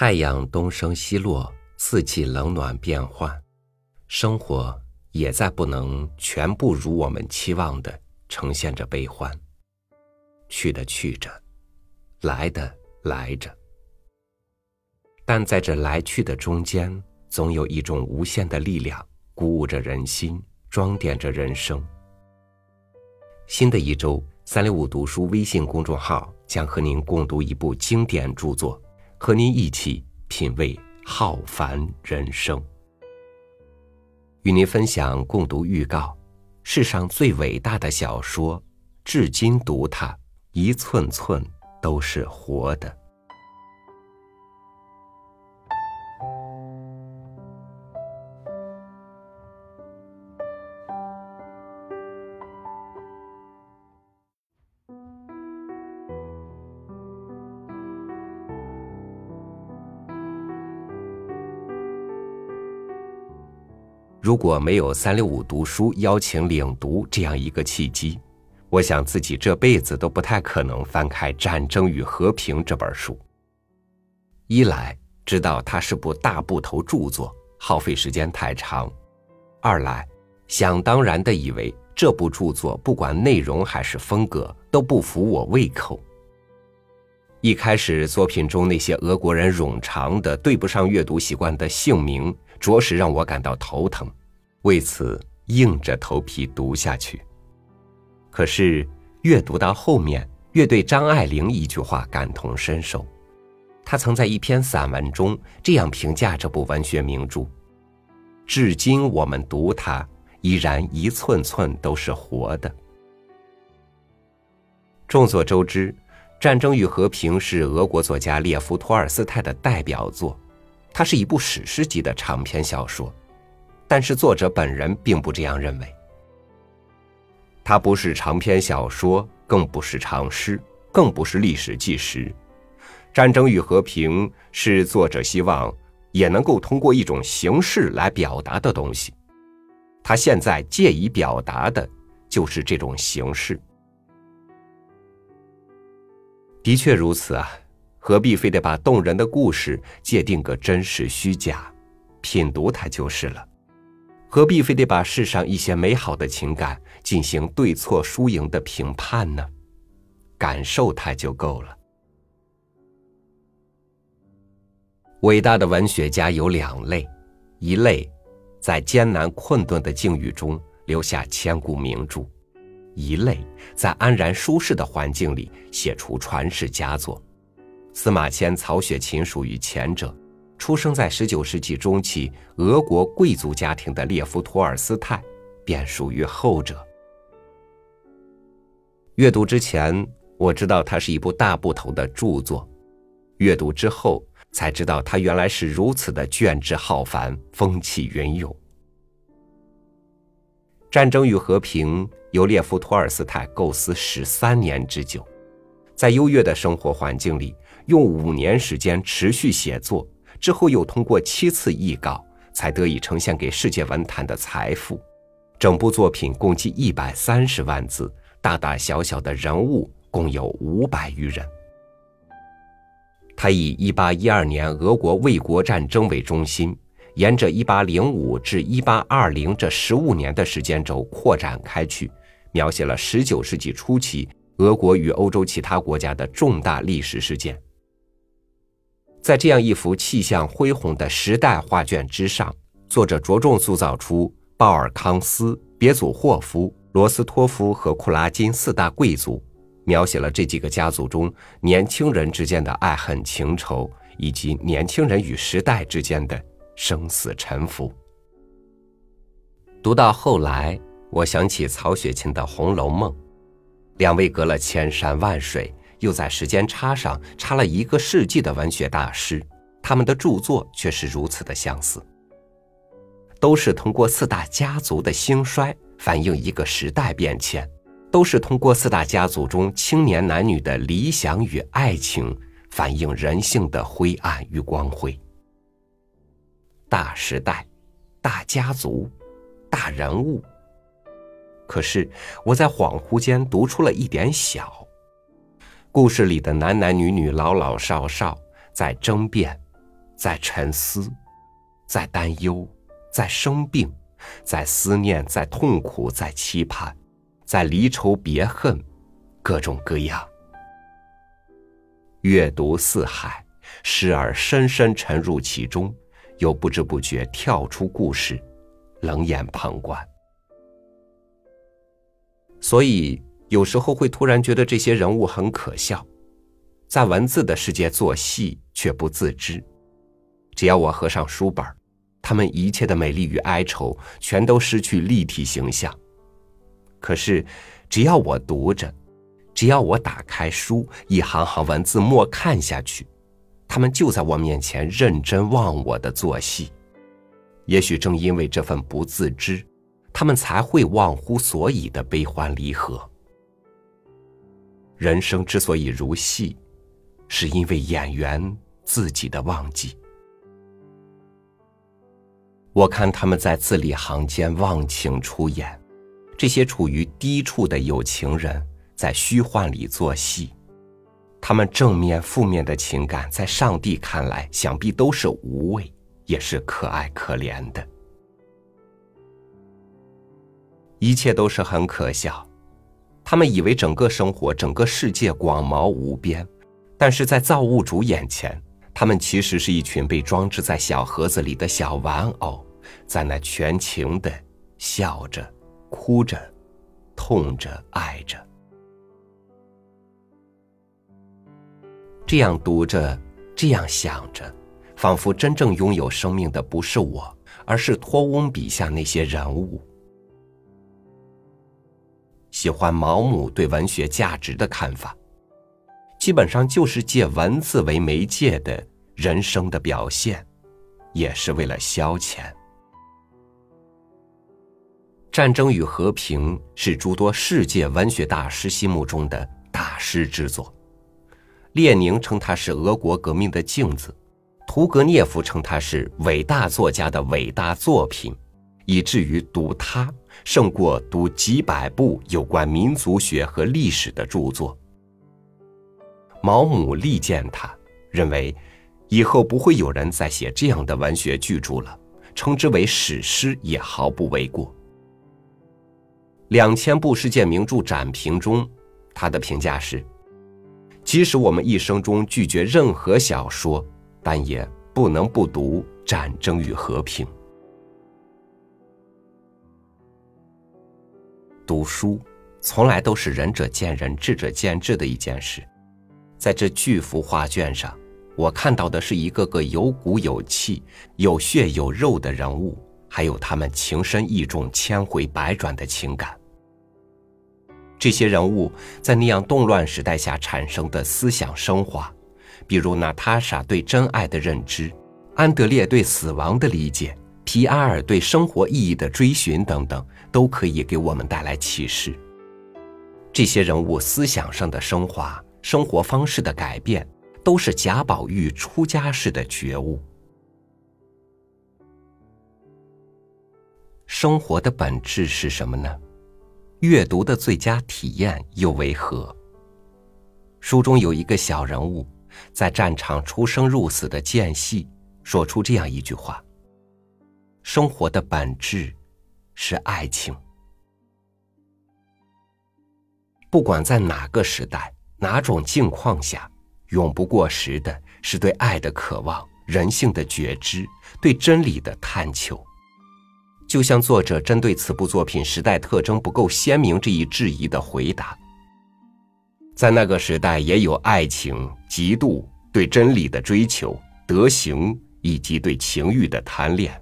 太阳东升西落，四季冷暖变换，生活也在不能全部如我们期望的呈现着悲欢。去的去着，来的来着，但在这来去的中间，总有一种无限的力量，鼓舞着人心，装点着人生。新的一周，三六五读书微信公众号将和您共读一部经典著作。和您一起品味浩繁人生，与您分享共读预告：世上最伟大的小说，至今读它，一寸寸都是活的。如果没有三六五读书邀请领读这样一个契机，我想自己这辈子都不太可能翻开《战争与和平》这本书。一来知道它是部大部头著作，耗费时间太长；二来想当然的以为这部著作不管内容还是风格都不符我胃口。一开始作品中那些俄国人冗长的对不上阅读习惯的姓名，着实让我感到头疼。为此，硬着头皮读下去。可是，越读到后面，越对张爱玲一句话感同身受。她曾在一篇散文中这样评价这部文学名著：“至今我们读它，依然一寸寸都是活的。”众所周知，《战争与和平》是俄国作家列夫·托尔斯泰的代表作，它是一部史诗级的长篇小说。但是作者本人并不这样认为。它不是长篇小说，更不是长诗，更不是历史纪实。《战争与和平》是作者希望也能够通过一种形式来表达的东西。他现在借以表达的，就是这种形式。的确如此啊，何必非得把动人的故事界定个真实虚假？品读它就是了。何必非得把世上一些美好的情感进行对错输赢的评判呢？感受它就够了。伟大的文学家有两类：一类在艰难困顿的境遇中留下千古名著；一类在安然舒适的环境里写出传世佳作。司马迁、曹雪芹属于前者。出生在十九世纪中期俄国贵族家庭的列夫·托尔斯泰，便属于后者。阅读之前，我知道它是一部大部头的著作；阅读之后，才知道它原来是如此的卷帙浩繁、风起云涌。《战争与和平》由列夫·托尔斯泰构思十三年之久，在优越的生活环境里，用五年时间持续写作。之后又通过七次译稿，才得以呈现给世界文坛的财富。整部作品共计一百三十万字，大大小小的人物共有五百余人。他以一八一二年俄国卫国战争为中心，沿着一八零五至一八二零这十五年的时间轴扩展开去，描写了十九世纪初期俄国与欧洲其他国家的重大历史事件。在这样一幅气象恢宏的时代画卷之上，作者着重塑造出鲍尔康斯、别祖霍夫、罗斯托夫和库拉金四大贵族，描写了这几个家族中年轻人之间的爱恨情仇，以及年轻人与时代之间的生死沉浮。读到后来，我想起曹雪芹的《红楼梦》，两位隔了千山万水。又在时间差上差了一个世纪的文学大师，他们的著作却是如此的相似，都是通过四大家族的兴衰反映一个时代变迁，都是通过四大家族中青年男女的理想与爱情反映人性的灰暗与光辉。大时代，大家族，大人物。可是我在恍惚间读出了一点小。故事里的男男女女、老老少少，在争辩、在沉思，在担忧，在生病，在思念，在痛苦，在期盼，在离愁别恨，各种各样。阅读四海，时而深深沉入其中，又不知不觉跳出故事，冷眼旁观。所以有时候会突然觉得这些人物很可笑，在文字的世界做戏却不自知。只要我合上书本，他们一切的美丽与哀愁全都失去立体形象。可是，只要我读着，只要我打开书，一行行文字默看下去，他们就在我面前认真忘我的做戏。也许正因为这份不自知。他们才会忘乎所以的悲欢离合。人生之所以如戏，是因为演员自己的忘记。我看他们在字里行间忘情出演，这些处于低处的有情人在虚幻里做戏，他们正面、负面的情感，在上帝看来，想必都是无畏，也是可爱可怜的。一切都是很可笑，他们以为整个生活、整个世界广袤无边，但是在造物主眼前，他们其实是一群被装置在小盒子里的小玩偶，在那全情的笑着、哭着、痛着、爱着。这样读着，这样想着，仿佛真正拥有生命的不是我，而是托翁笔下那些人物。喜欢毛姆对文学价值的看法，基本上就是借文字为媒介的人生的表现，也是为了消遣。《战争与和平》是诸多世界文学大师心目中的大师之作，列宁称它是俄国革命的镜子，屠格涅夫称它是伟大作家的伟大作品。以至于读它胜过读几百部有关民族学和历史的著作。毛姆力荐他，认为以后不会有人再写这样的文学巨著了，称之为史诗也毫不为过。两千部世界名著展评中，他的评价是：即使我们一生中拒绝任何小说，但也不能不读《战争与和平》。读书，从来都是仁者见仁，智者见智的一件事。在这巨幅画卷上，我看到的是一个个有骨有气、有血有肉的人物，还有他们情深意重、千回百转的情感。这些人物在那样动乱时代下产生的思想升华，比如娜塔莎对真爱的认知，安德烈对死亡的理解。皮埃尔对生活意义的追寻等等，都可以给我们带来启示。这些人物思想上的升华、生活方式的改变，都是贾宝玉出家时的觉悟。生活的本质是什么呢？阅读的最佳体验又为何？书中有一个小人物，在战场出生入死的间隙，说出这样一句话。生活的本质是爱情。不管在哪个时代、哪种境况下，永不过时的是对爱的渴望、人性的觉知、对真理的探求。就像作者针对此部作品时代特征不够鲜明这一质疑的回答：在那个时代，也有爱情、嫉妒、对真理的追求、德行以及对情欲的贪恋。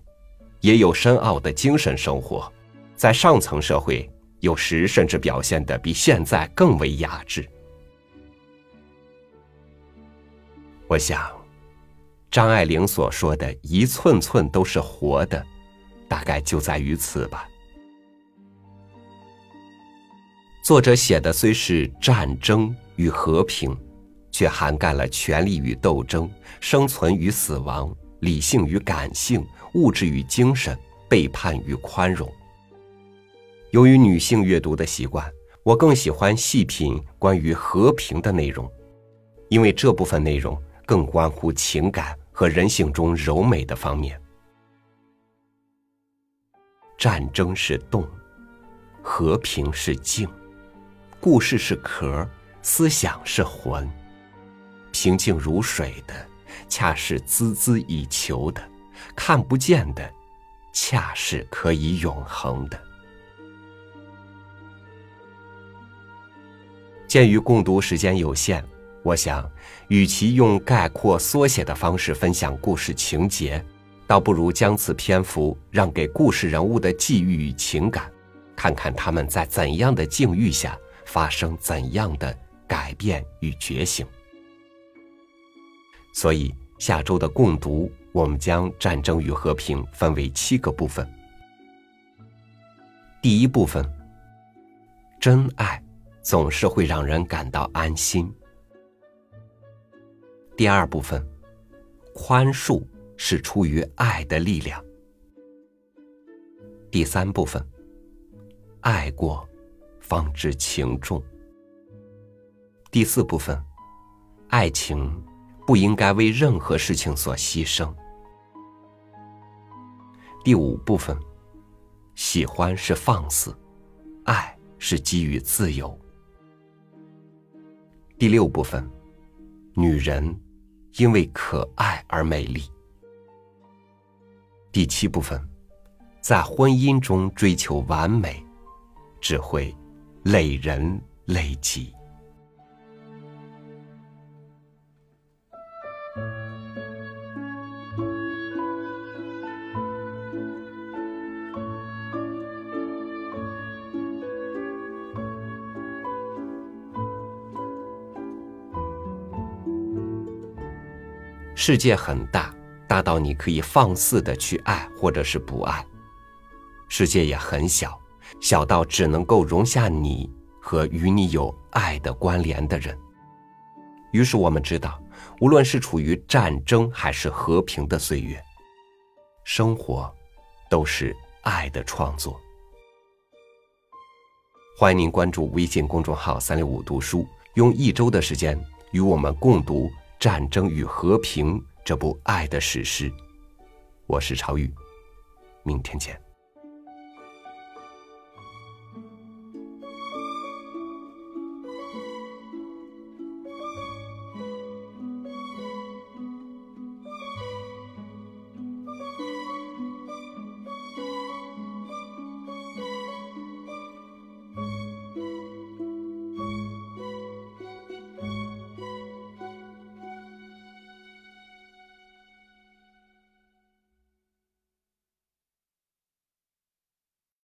也有深奥的精神生活，在上层社会，有时甚至表现的比现在更为雅致。我想，张爱玲所说的一寸寸都是活的，大概就在于此吧。作者写的虽是战争与和平，却涵盖了权力与斗争、生存与死亡。理性与感性，物质与精神，背叛与宽容。由于女性阅读的习惯，我更喜欢细品关于和平的内容，因为这部分内容更关乎情感和人性中柔美的方面。战争是动，和平是静，故事是壳，思想是魂。平静如水的，恰是孜孜以求的；看不见的，恰是可以永恒的。鉴于共读时间有限，我想，与其用概括缩写的方式分享故事情节。倒不如将此篇幅让给故事人物的际遇与情感，看看他们在怎样的境遇下发生怎样的改变与觉醒。所以下周的共读，我们将《战争与和平》分为七个部分。第一部分，真爱总是会让人感到安心。第二部分，宽恕。是出于爱的力量。第三部分，爱过，方知情重。第四部分，爱情不应该为任何事情所牺牲。第五部分，喜欢是放肆，爱是给予自由。第六部分，女人因为可爱而美丽。第七部分，在婚姻中追求完美，只会累人累己。世界很大。大到你可以放肆的去爱，或者是不爱；世界也很小，小到只能够容下你和与你有爱的关联的人。于是我们知道，无论是处于战争还是和平的岁月，生活都是爱的创作。欢迎您关注微信公众号“三六五读书”，用一周的时间与我们共读《战争与和平》。这部爱的史诗，我是朝宇，明天见。